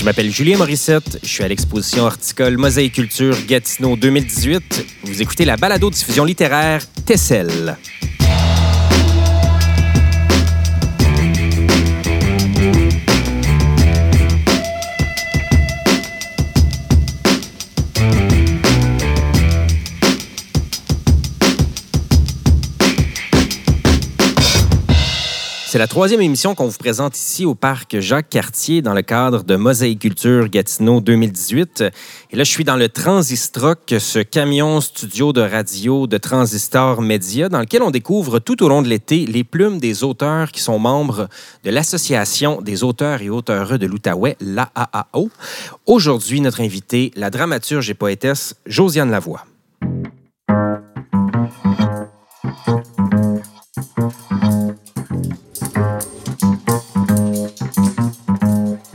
Je m'appelle Julien Morissette, je suis à l'exposition horticole Mosaïculture Gatineau 2018. Vous écoutez la balado-diffusion littéraire Tessel. C'est la troisième émission qu'on vous présente ici au parc Jacques-Cartier dans le cadre de Mosaïculture Gatineau 2018. Et là, je suis dans le Transistroc, ce camion studio de radio de Transistor Média, dans lequel on découvre tout au long de l'été les plumes des auteurs qui sont membres de l'Association des auteurs et auteureux de l'Outaouais, l'AAAO. Aujourd'hui, notre invitée, la dramaturge et poétesse Josiane Lavoie.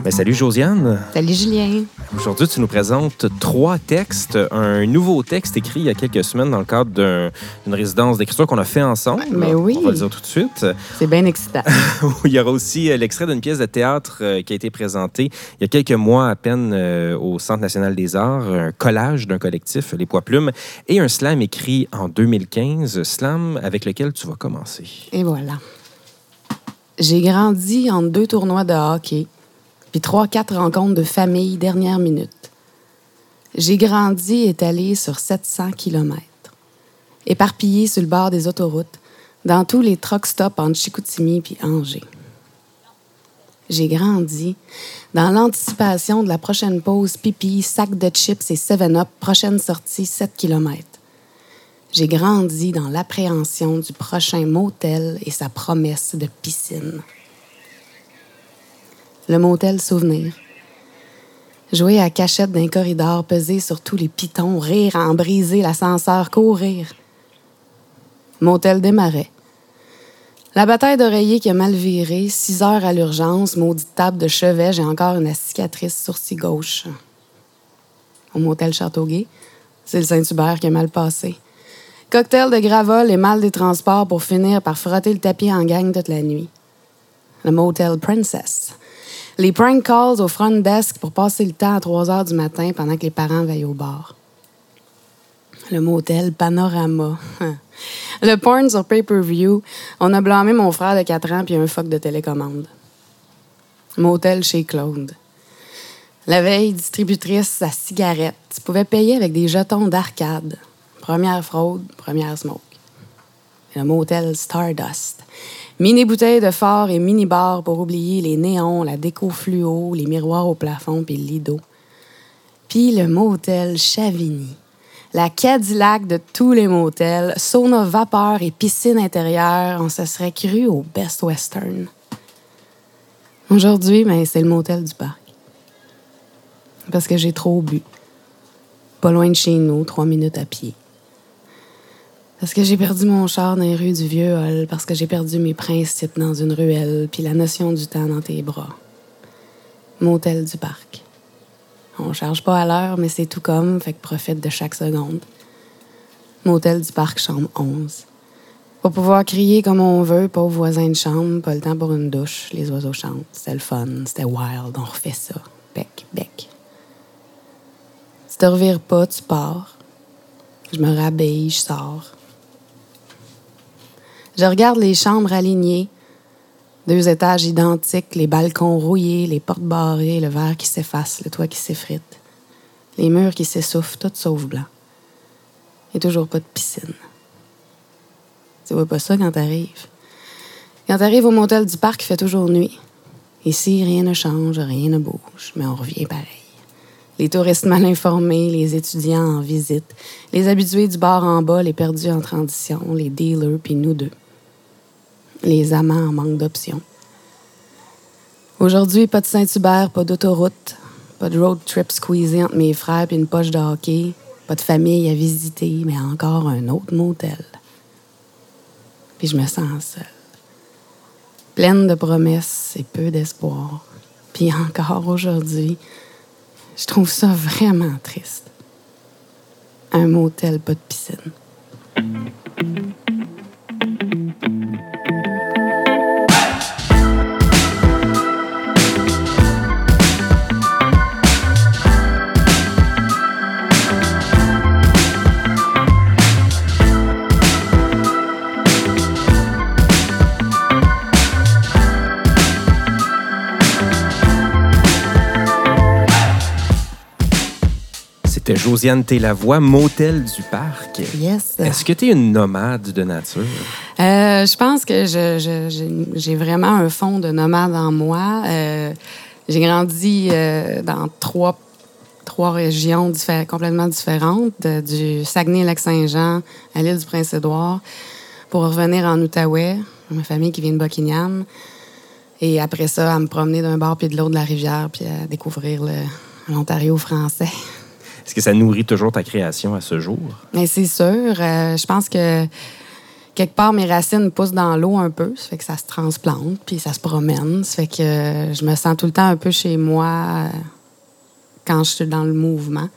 Ben, salut Josiane. Salut Julien. Aujourd'hui, tu nous présentes trois textes. Un nouveau texte écrit il y a quelques semaines dans le cadre d'une résidence d'écriture qu'on a fait ensemble. Mais oui. On va le dire tout de suite. C'est bien excitant. il y aura aussi euh, l'extrait d'une pièce de théâtre euh, qui a été présentée il y a quelques mois à peine euh, au Centre national des arts, un collage d'un collectif, Les Poids Plumes, et un slam écrit en 2015, slam avec lequel tu vas commencer. Et voilà. J'ai grandi en deux tournois de hockey puis trois, quatre rencontres de famille dernière minute. J'ai grandi étalé sur 700 km, éparpillé sur le bord des autoroutes, dans tous les truck stops entre Chicoutimi puis Angers. J'ai grandi dans l'anticipation de la prochaine pause pipi, sac de chips et 7-up, prochaine sortie 7 km. J'ai grandi dans l'appréhension du prochain motel et sa promesse de piscine le motel Souvenir. Jouer à cachette d'un corridor, peser sur tous les pitons, rire en briser l'ascenseur, courir. Motel démarrait. La bataille d'oreiller qui a mal viré, six heures à l'urgence, maudite table de chevet, j'ai encore une cicatrice sourcil gauche. Au motel Châteauguay, c'est le Saint-Hubert qui a mal passé. Cocktail de gravol et mal des transports pour finir par frotter le tapis en gang toute la nuit. Le motel Princess les prank calls au front desk pour passer le temps à 3 heures du matin pendant que les parents veillent au bar. Le motel Panorama. le porn sur pay-per-view. On a blâmé mon frère de 4 ans puis un fuck de télécommande. Motel chez Claude. La veille, distributrice à cigarettes. Tu pouvais payer avec des jetons d'arcade. Première fraude, première smoke. Le motel Stardust. Mini bouteilles de fort et mini bar pour oublier les néons, la déco fluo, les miroirs au plafond puis le lido. Puis le motel Chavigny. La Cadillac de tous les motels, sauna vapeur et piscine intérieure, on se serait cru au Best Western. Aujourd'hui, ben, c'est le motel du parc. Parce que j'ai trop bu. Pas loin de chez nous, trois minutes à pied. Parce que j'ai perdu mon char dans les rues du vieux hall, parce que j'ai perdu mes principes dans une ruelle, puis la notion du temps dans tes bras. Motel du parc. On charge pas à l'heure, mais c'est tout comme, fait que profite de chaque seconde. Motel du parc, chambre 11. Pour pouvoir crier comme on veut, pas aux voisins de chambre, pas le temps pour une douche, les oiseaux chantent. C'était le fun, c'était wild, on refait ça. Bec, bec. Si te revires pas, tu pars. Je me rhabille, je sors. Je regarde les chambres alignées, deux étages identiques, les balcons rouillés, les portes barrées, le verre qui s'efface, le toit qui s'effrite, les murs qui s'essoufflent, tout sauf blanc. Et toujours pas de piscine. Tu vois pas ça quand t'arrives. Quand t'arrives au motel du parc, il fait toujours nuit. Ici, rien ne change, rien ne bouge, mais on revient pareil. Les touristes mal informés, les étudiants en visite, les habitués du bar en bas, les perdus en transition, les dealers, puis nous deux les amants en manque d'options. Aujourd'hui, pas de Saint-Hubert, pas d'autoroute, pas de road trip squeezé entre mes frères et une poche de hockey, pas de famille à visiter, mais encore un autre motel. Puis je me sens seule. Pleine de promesses et peu d'espoir. Puis encore aujourd'hui, je trouve ça vraiment triste. Un motel, pas de piscine. Josiane Télavoie, Motel du Parc. Yes. Est-ce que tu es une nomade de nature? Euh, je pense que je- je- je- j'ai vraiment un fond de nomade en moi. Euh, j'ai grandi euh, dans trois, trois régions diffé- complètement différentes, de- du Saguenay-Lac-Saint-Jean à l'île du Prince-Édouard, pour revenir en Outaouais, ma famille qui vient de Buckingham. Et après ça, à me promener d'un bord puis de l'autre de la rivière, puis à découvrir le- l'Ontario français. Est-ce que ça nourrit toujours ta création à ce jour? Mais c'est sûr. euh, je pense que quelque part, mes racines poussent dans l'eau un peu. Ça fait que ça se transplante, puis ça se promène. Ça fait que je me sens tout le temps un peu chez moi euh, quand je suis dans le mouvement.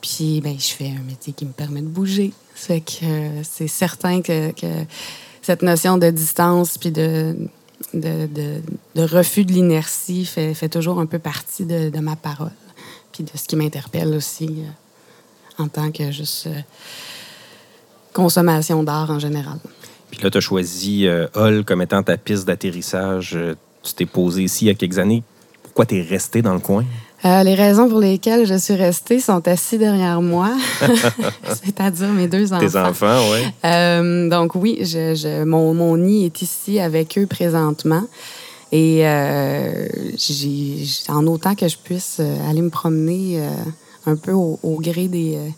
Puis, ben, je fais un métier qui me permet de bouger. Ça fait que euh, c'est certain que, cette notion de distance puis de, refus de l'inertie fait, toujours un peu partie de ma parole. Puis de ce qui m'interpelle aussi euh, en tant que juste euh, consommation d'art en général. Puis là, tu as choisi euh, Hull comme étant ta piste d'atterrissage. Euh, Tu t'es posé ici il y a quelques années. Pourquoi tu es resté dans le coin? Euh, les raisons pour lesquelles je suis restée sont assis derrière moi, c'est-à-dire mes deux enfants. Tes enfants, oui. Euh, donc oui, je, je- mon, mon nid est ici avec eux présentement. Et euh, en autant que je puisse euh, aller me promener euh, un peu au, au gré des, euh,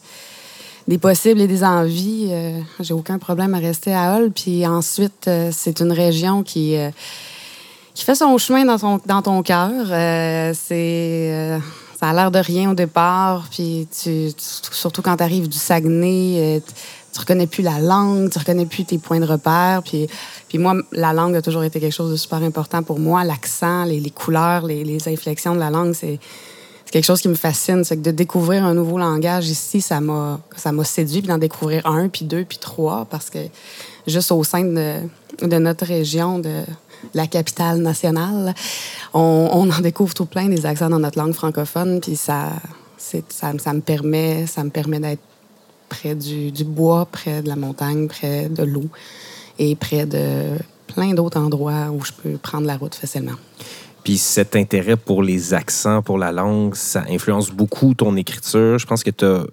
des possibles et des envies, euh, j'ai aucun problème à rester à Hull. Puis ensuite, c'est une région qui, qui fait son chemin dans ton, dans ton cœur. C'est, ça a l'air de rien au départ. Puis tu, surtout quand tu arrives du Saguenay, tu- reconnais plus la langue, tu reconnais plus tes points de repère. Puis, puis moi, la langue a toujours été quelque chose de super important pour moi. L'accent, les, les couleurs, les, les inflexions de la langue, c'est quelque chose qui me fascine. C'est que de découvrir un nouveau langage ici, ça m'a séduit, puis d'en découvrir un, puis deux, puis trois, parce que juste au sein de, de notre région, de la capitale nationale, on, on en découvre tout plein des accents dans notre langue francophone, puis ça, ça, ça me permet, ça me permet d'être près du, du bois, près de la montagne, près de l'eau et près de plein d'autres endroits où je peux prendre la route facilement. Puis cet intérêt pour les accents, pour la langue, ça influence beaucoup ton écriture. Je pense que tu as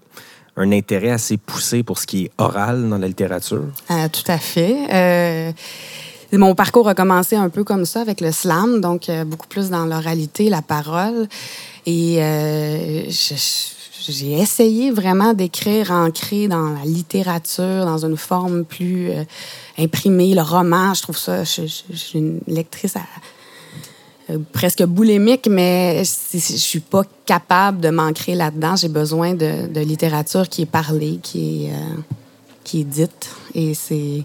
un intérêt assez poussé pour ce qui est oral dans la littérature. Euh, tout à fait. Euh, mon parcours a commencé un peu comme ça avec le slam, donc euh, beaucoup plus dans l'oralité, la parole. Et euh, je- j'ai essayé vraiment d'écrire ancré dans la littérature, dans une forme plus euh, imprimée, le roman. Je trouve ça, je, suis une lectrice euh, presque boulimique, mais je je suis pas capable de m'ancrer là-dedans. J'ai besoin de, littérature qui est parlée, qui est, euh, dite. Et c'est,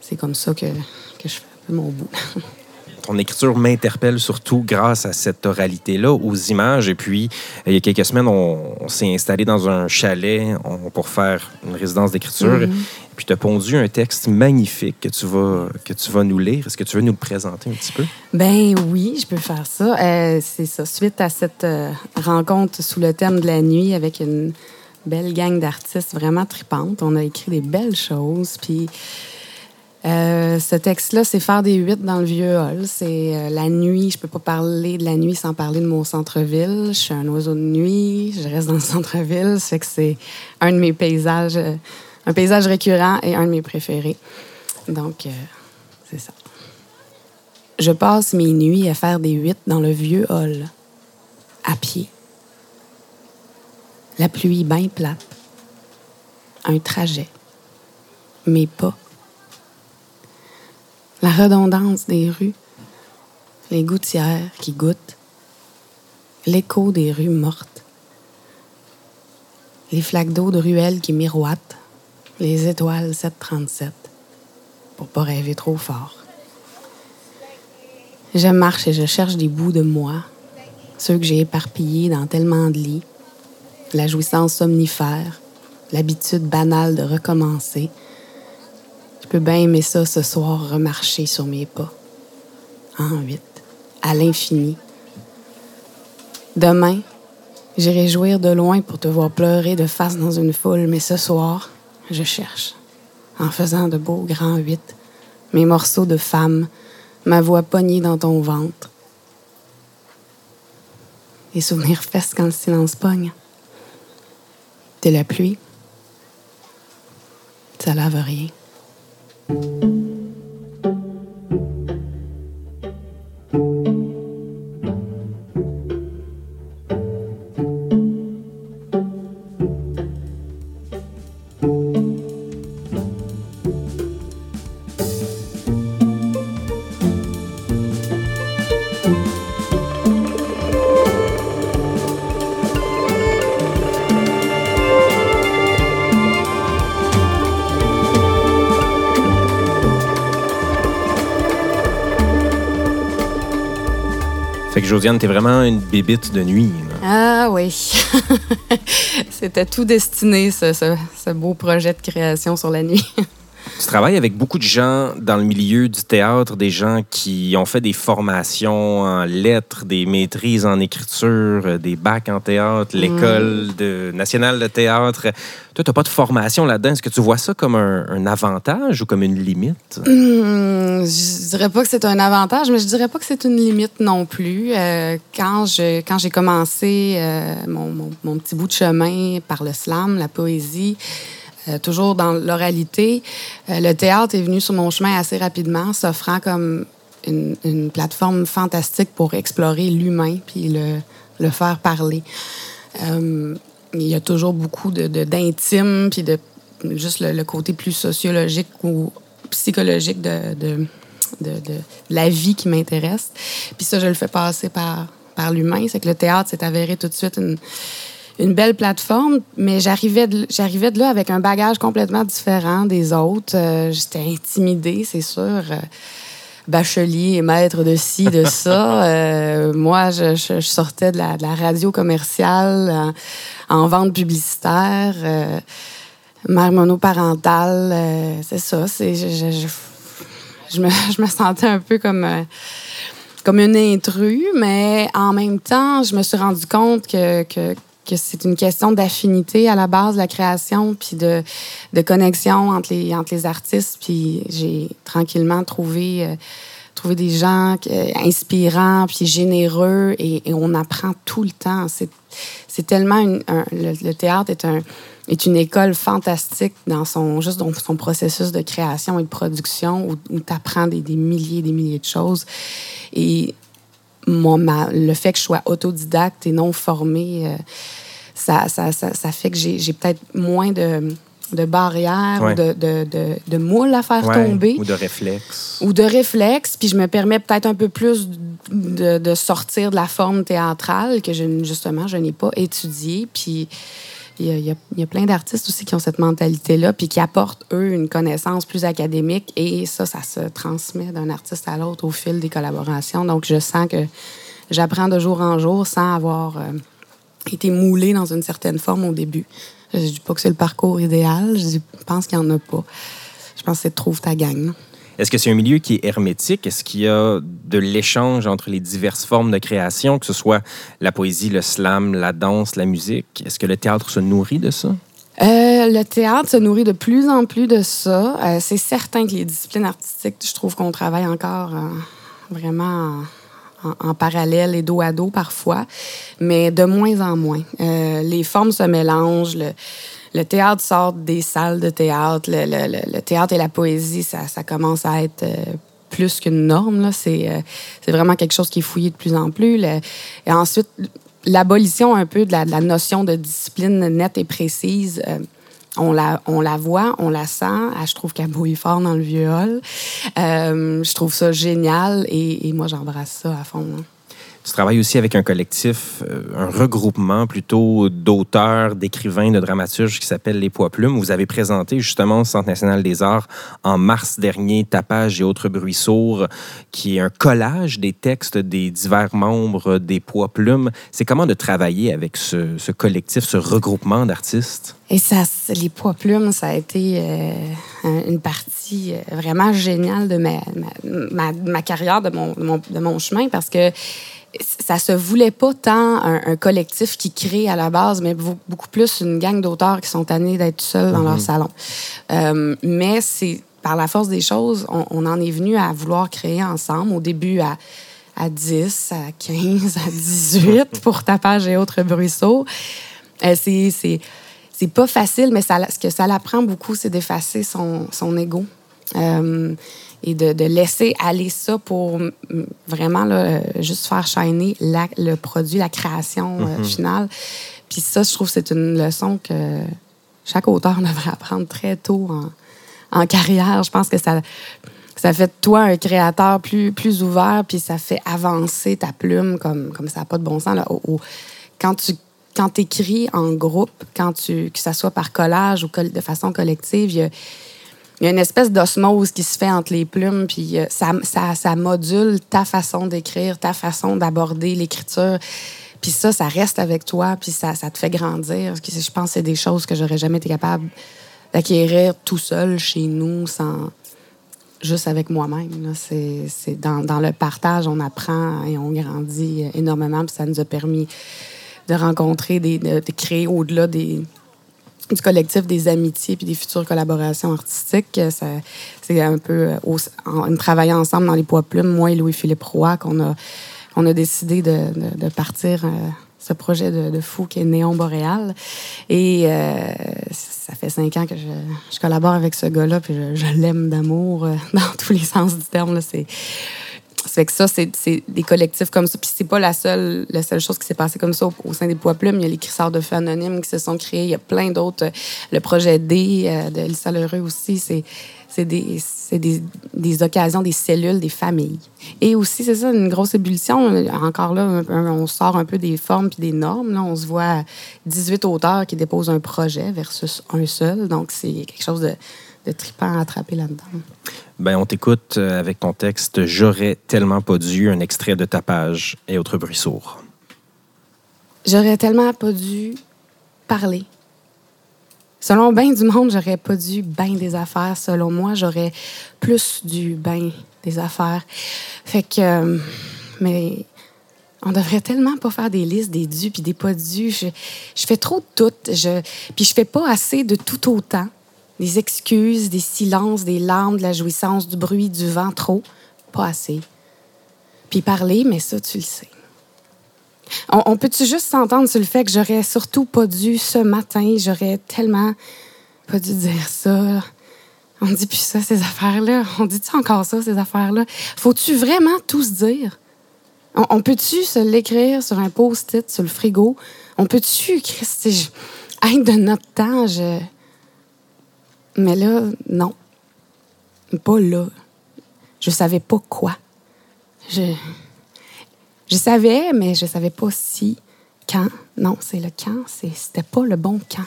c'est comme ça que, que je fais un peu mon bout. Ton écriture m'interpelle surtout grâce à cette oralité-là, aux images. Et puis, il y a quelques semaines, on, on s'est installé dans un chalet on- pour faire une résidence d'écriture. Et puis, tu as pondu un texte magnifique que tu vas, que tu vas nous lire. Est-ce que tu veux nous le présenter un petit peu? Ben oui, je peux faire ça. Euh, c'est ça. Suite à cette euh, rencontre sous le thème de la nuit avec une belle gang d'artistes vraiment tripantes, on a écrit des belles choses. Puis euh, ce texte-là, c'est faire des huit dans le vieux hall. C'est euh, la nuit. Je peux pas parler de la nuit sans parler de mon centre-ville. Je suis un oiseau de nuit. Je reste dans le centre-ville. Ça que c'est un de mes paysages, euh, un paysage récurrent et un de mes préférés. Donc, c'est ça. Je passe mes nuits à faire des huit dans le vieux hall, à pied. La pluie bien plate. Un trajet. Mes pas. La redondance des rues. Les gouttières qui goûtent. L'écho des rues mortes. Les flaques d'eau de ruelles qui miroitent. Les étoiles 737. Pour pas rêver trop fort. Je marche et je cherche des bouts de moi, ceux que j'ai éparpillés dans tellement de lits, la jouissance somnifère, l'habitude banale de recommencer. Je peux bien aimer ça ce soir, remarcher sur mes pas. En huit, à l'infini. Demain, j'irai jouir de loin pour te voir pleurer de face dans une foule, mais ce soir, je cherche, en faisant de beaux grands huit, mes morceaux de femme, ma voix pognée dans ton ventre. Les souvenirs fesses quand le silence pogne. T'es la pluie. Ça lave rien. Fait que Josiane, t'es vraiment une bébite de nuit. Ah oui. C'était tout destiné, ce beau projet de création sur la nuit. Tu travailles avec beaucoup de gens dans le milieu du théâtre, des gens qui ont fait des formations en lettres, des maîtrises en écriture, euh, des bacs en théâtre, l'école de, nationale de théâtre. Toi, tu n'as pas de formation là-dedans. Est-ce que tu vois ça comme un, un avantage ou comme une limite? Hum, je dirais pas que c'est un avantage, mais je dirais pas que c'est une limite non plus. Euh, quand j'ai commencé euh, mon, mon- mon petit bout de chemin par le slam, la poésie, euh, toujours dans l'oralité, euh, le théâtre est venu sur mon chemin assez rapidement, s'offrant comme une, plateforme fantastique pour explorer l'humain puis le, le faire parler. Euh, il y a toujours beaucoup de, de- d'intime, puis de juste le, le côté plus sociologique ou psychologique de, de, de, de la vie qui m'intéresse. Puis ça, je le fais passer par, par l'humain. C'est que le théâtre s'est avéré tout de suite une, une belle plateforme, mais j'arrivais de, j'arrivais de là avec un bagage complètement différent des autres. Euh, j'étais intimidée, c'est sûr. Euh, bachelier et maître de ci, de ça. Euh, moi, je, je- je sortais de la, de la radio commerciale en, en vente publicitaire, mère monoparentale. c'est ça. C'est, je, me, je me sentais un peu comme, comme une intrus, mais en même temps, je me suis rendu compte que, que, que c'est une question d'affinité à la base de la création, puis de, de connexion entre les, entre les artistes. Puis j'ai tranquillement trouvé, euh, trouvé des gens inspirants, puis généreux, et, on apprend tout le temps. C'est, tellement le, théâtre est un est une école fantastique dans son juste dans son processus de création et de production où, tu apprends des, des milliers et des milliers de choses et moi, ma- le fait que je sois autodidacte et non formée, euh, ça, ça, ça, ça fait que j'ai j'ai peut-être moins de, de barrières Ouais. ou de, de, de, de moules à faire Ouais, tomber Ou de réflexe? ou de réflexe, puis je me permets peut-être un peu plus de, de sortir de la forme théâtrale que je, justement je n'ai pas étudiée. Puis il y y y a plein d'artistes aussi qui ont cette mentalité-là, puis qui apportent, eux, une connaissance plus académique, et ça, ça se transmet d'un artiste à l'autre au fil des collaborations. Donc je sens que j'apprends de jour en jour sans avoir euh, été moulée dans une certaine forme au début. Je dis pas que c'est le parcours idéal, je pense qu'il n'y en a pas. Je pense que c'est trouve ta gang. Est-ce que c'est un milieu qui est hermétique? Est-ce qu'il y a de l'échange entre les diverses formes de création, que ce soit la poésie, le slam, la danse, la musique? Est-ce que le théâtre se nourrit de ça? Euh, le théâtre se nourrit de plus en plus de ça. Euh, c'est certain que les disciplines artistiques, je trouve qu'on travaille encore euh, vraiment en, parallèle et dos à dos parfois, mais de moins en moins. Euh, les formes se mélangent. Le, théâtre sort des salles de théâtre. Le, théâtre et la poésie, ça, commence à être euh, plus qu'une norme. euh, c'est vraiment quelque chose qui est fouillé de plus en plus. Et ensuite, l'abolition un peu de la notion de discipline nette et précise. On la, on la voit, on la sent. Je trouve qu'elle bouille fort dans le vieux hall. Je trouve ça génial et, moi, j'embrasse ça à fond. hein. Tu travailles aussi avec un collectif, euh, un regroupement plutôt d'auteurs, d'écrivains, de dramaturges qui s'appelle Les Poids Plumes. Vous avez présenté justement au Centre national des arts en mars dernier Tapage et autres bruits sourds, qui est un collage des textes des divers membres des Poids Plumes. C'est comment de travailler avec ce collectif, ce regroupement d'artistes? Et ça, les poids plumes, ça a été euh, un- une partie euh, vraiment géniale de ma, ma, ma- ma carrière, de mon, de, mon, de mon chemin, parce que ça se voulait pas tant un, un collectif qui crée à la base, mais beau- beaucoup plus une gang d'auteurs qui sont tannés d'être seuls dans leur salon. Euh, mais c'est par la force des choses, on, on en est venu à vouloir créer ensemble. Au début, à à 10, à 15, à 18 pour tapage et autres bruisseaux. Euh, c'est, c'est, pas facile, mais ça, ce que ça l'apprend beaucoup, c'est d'effacer son, son ego. Euh, et de, de, laisser aller ça pour vraiment là, juste faire shiner le produit, la création mm-hmm. finale. Puis ça, je trouve que c'est une leçon que chaque auteur devrait apprendre très tôt en, en carrière. Je pense que ça, ça fait de toi un créateur plus, plus ouvert, puis ça fait avancer ta plume comme, comme ça n'a pas de bon sens. Là. quand tu quand écris en groupe, quand tu, que ce soit par collage ou de façon collective, il y a, une espèce d'osmose qui se fait entre les plumes, puis euh, ça, ça, ça module ta façon d'écrire, ta façon d'aborder l'écriture. Puis ça, ça reste avec toi, puis ça, ça te fait grandir. Je pense que c'est des choses que j'aurais jamais été capable d'acquérir tout seul chez nous, sans juste avec moi-même. C'est dans, dans, le partage, on apprend et on grandit énormément, puis ça nous a permis de rencontrer, des, de, créer au-delà des, du collectif des amitiés puis des futures collaborations artistiques. C'est un peu en, en, travaillant ensemble dans les poids plumes, moi et Louis-Philippe Roy, qu'on a on a décidé de, de, partir euh, ce projet de, fou qui est Néon Boréal. Et euh, ça fait cinq ans que je, je collabore avec ce gars-là, puis je, l'aime d'amour euh, dans tous les sens du terme. C'est que ça, c'est des collectifs comme ça. Puis c'est pas la seule, la seule chose qui s'est passée comme ça au, sein des Poids Plumes. Il y a les crisseurs de feu anonymes qui se sont créés. Il y a plein d'autres. Le projet D de Lisa Lheureux aussi, c'est c'est des, des, des, occasions, des cellules, des familles. Et aussi, c'est ça, une grosse ébullition. Encore là, on sort un peu des formes puis des normes. Là. On se voit 18 auteurs qui déposent un projet versus un seul. Donc, c'est quelque chose de, de tripant à attraper là-dedans. Ben, on t'écoute euh, avec ton texte J'aurais tellement pas dû, un extrait de ta page et autres bruits sourds. J'aurais tellement pas dû parler Selon bien du monde, j'aurais pas dû bien des affaires. Selon moi, j'aurais plus dû bien des affaires. Fait que, euh, mais on devrait tellement pas faire des listes des dus puis des pas dus. Je, je fais trop de tout. Je, puis je fais pas assez de tout autant. Des excuses, des silences, des larmes, de la jouissance, du bruit, du vent, trop. Pas assez. Puis parler, mais ça, tu le sais. On, peut-tu juste s'entendre sur le fait que j'aurais surtout pas dû ce matin, j'aurais tellement pas dû dire ça. On dit plus ça, ces affaires-là. On dit-tu encore ça, ces affaires-là? Faut-tu vraiment tout se dire? On, peut-tu se l'écrire sur un post-it, sur le frigo? On peut-tu, Christy, être de notre temps? Mais là, non. Pas là. Je savais pas quoi. Je. Je savais, mais je savais pas si, quand? Non, c'est le quand. C'était pas le bon quand.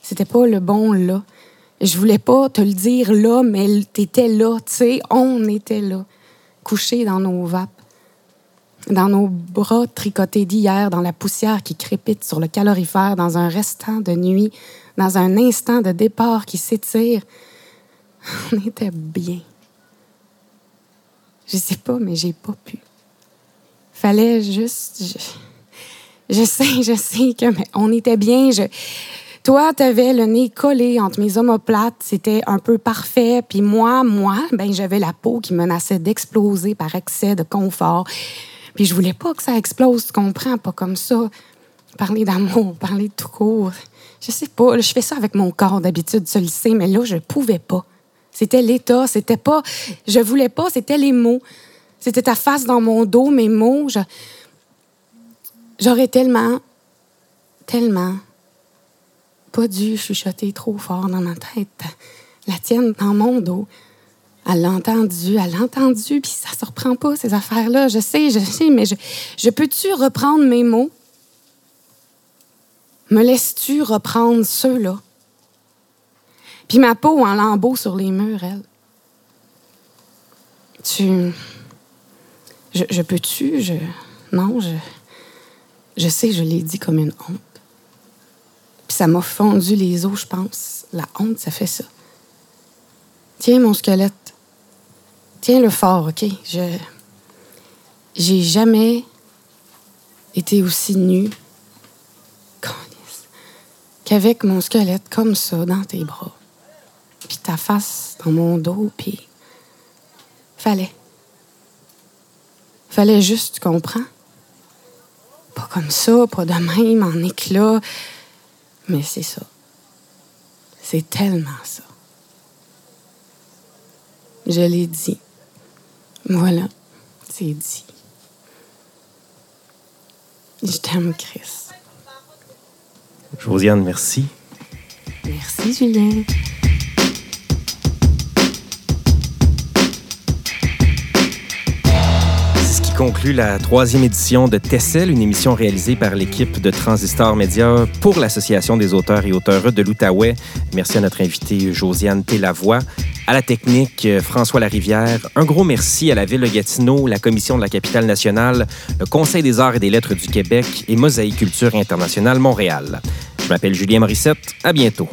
C'était pas le bon là. Je voulais pas te le dire là, mais t'étais là, tu sais, on était là, couchés dans nos vapes, dans nos bras tricotés d'hier, dans la poussière qui crépite sur le calorifère, dans un restant de nuit, dans un instant de départ qui s'étire. On était bien. Je sais pas, mais j'ai pas pu fallait juste. Je, sais, je sais que mais on était bien. Je, toi, tu avais le nez collé entre mes omoplates, c'était un peu parfait. Puis moi, moi, ben j'avais la peau qui menaçait d'exploser par excès de confort. Puis je voulais pas que ça explose, tu comprends, pas comme ça. Parler d'amour, parler de tout court. Je sais pas, je fais ça avec mon corps d'habitude, tu le sais, mais là, je pouvais pas. C'était l'état, c'était pas. Je voulais pas, c'était les mots. C'était ta face dans mon dos, mes mots. J'aurais tellement, tellement pas dû chuchoter trop fort dans ma tête. La tienne dans mon dos. Elle l'a entendu, elle l'a entendu, puis ça se reprend pas, ces affaires-là. Je sais, je sais, mais je, je peux-tu reprendre mes mots? Me laisses-tu reprendre ceux-là? Puis ma peau en lambeaux sur les murs, elle. Tu. Je, peux-tu? Je... Non, je... Je sais, je l'ai dit comme une honte. Puis ça m'a fondu les os, je pense. La honte, ça fait ça. Tiens mon squelette. Tiens le fort, OK? Je. J'ai jamais été aussi nue qu'avec mon squelette comme ça dans tes bras. Puis ta face dans mon dos, puis. Fallait. Fallait juste, tu comprends? Pas comme ça, pas de même, en éclat. Mais c'est ça. C'est tellement ça. Je l'ai dit. Voilà, c'est dit. Je t'aime, Chris. Josiane, merci. Merci, Julien. C'est ce qui conclut la troisième édition de Tessel, une émission réalisée par l'équipe de Transistor Média pour l'Association des auteurs et auteurs de l'Outaouais. Merci à notre invitée Josiane Télavoie. À la technique, François Larivière. Un gros merci à la Ville de Gatineau, la Commission de la capitale nationale, le Conseil des arts et des lettres du Québec et Mosaïque Culture internationale Montréal. Je m'appelle Julien Morissette. À bientôt.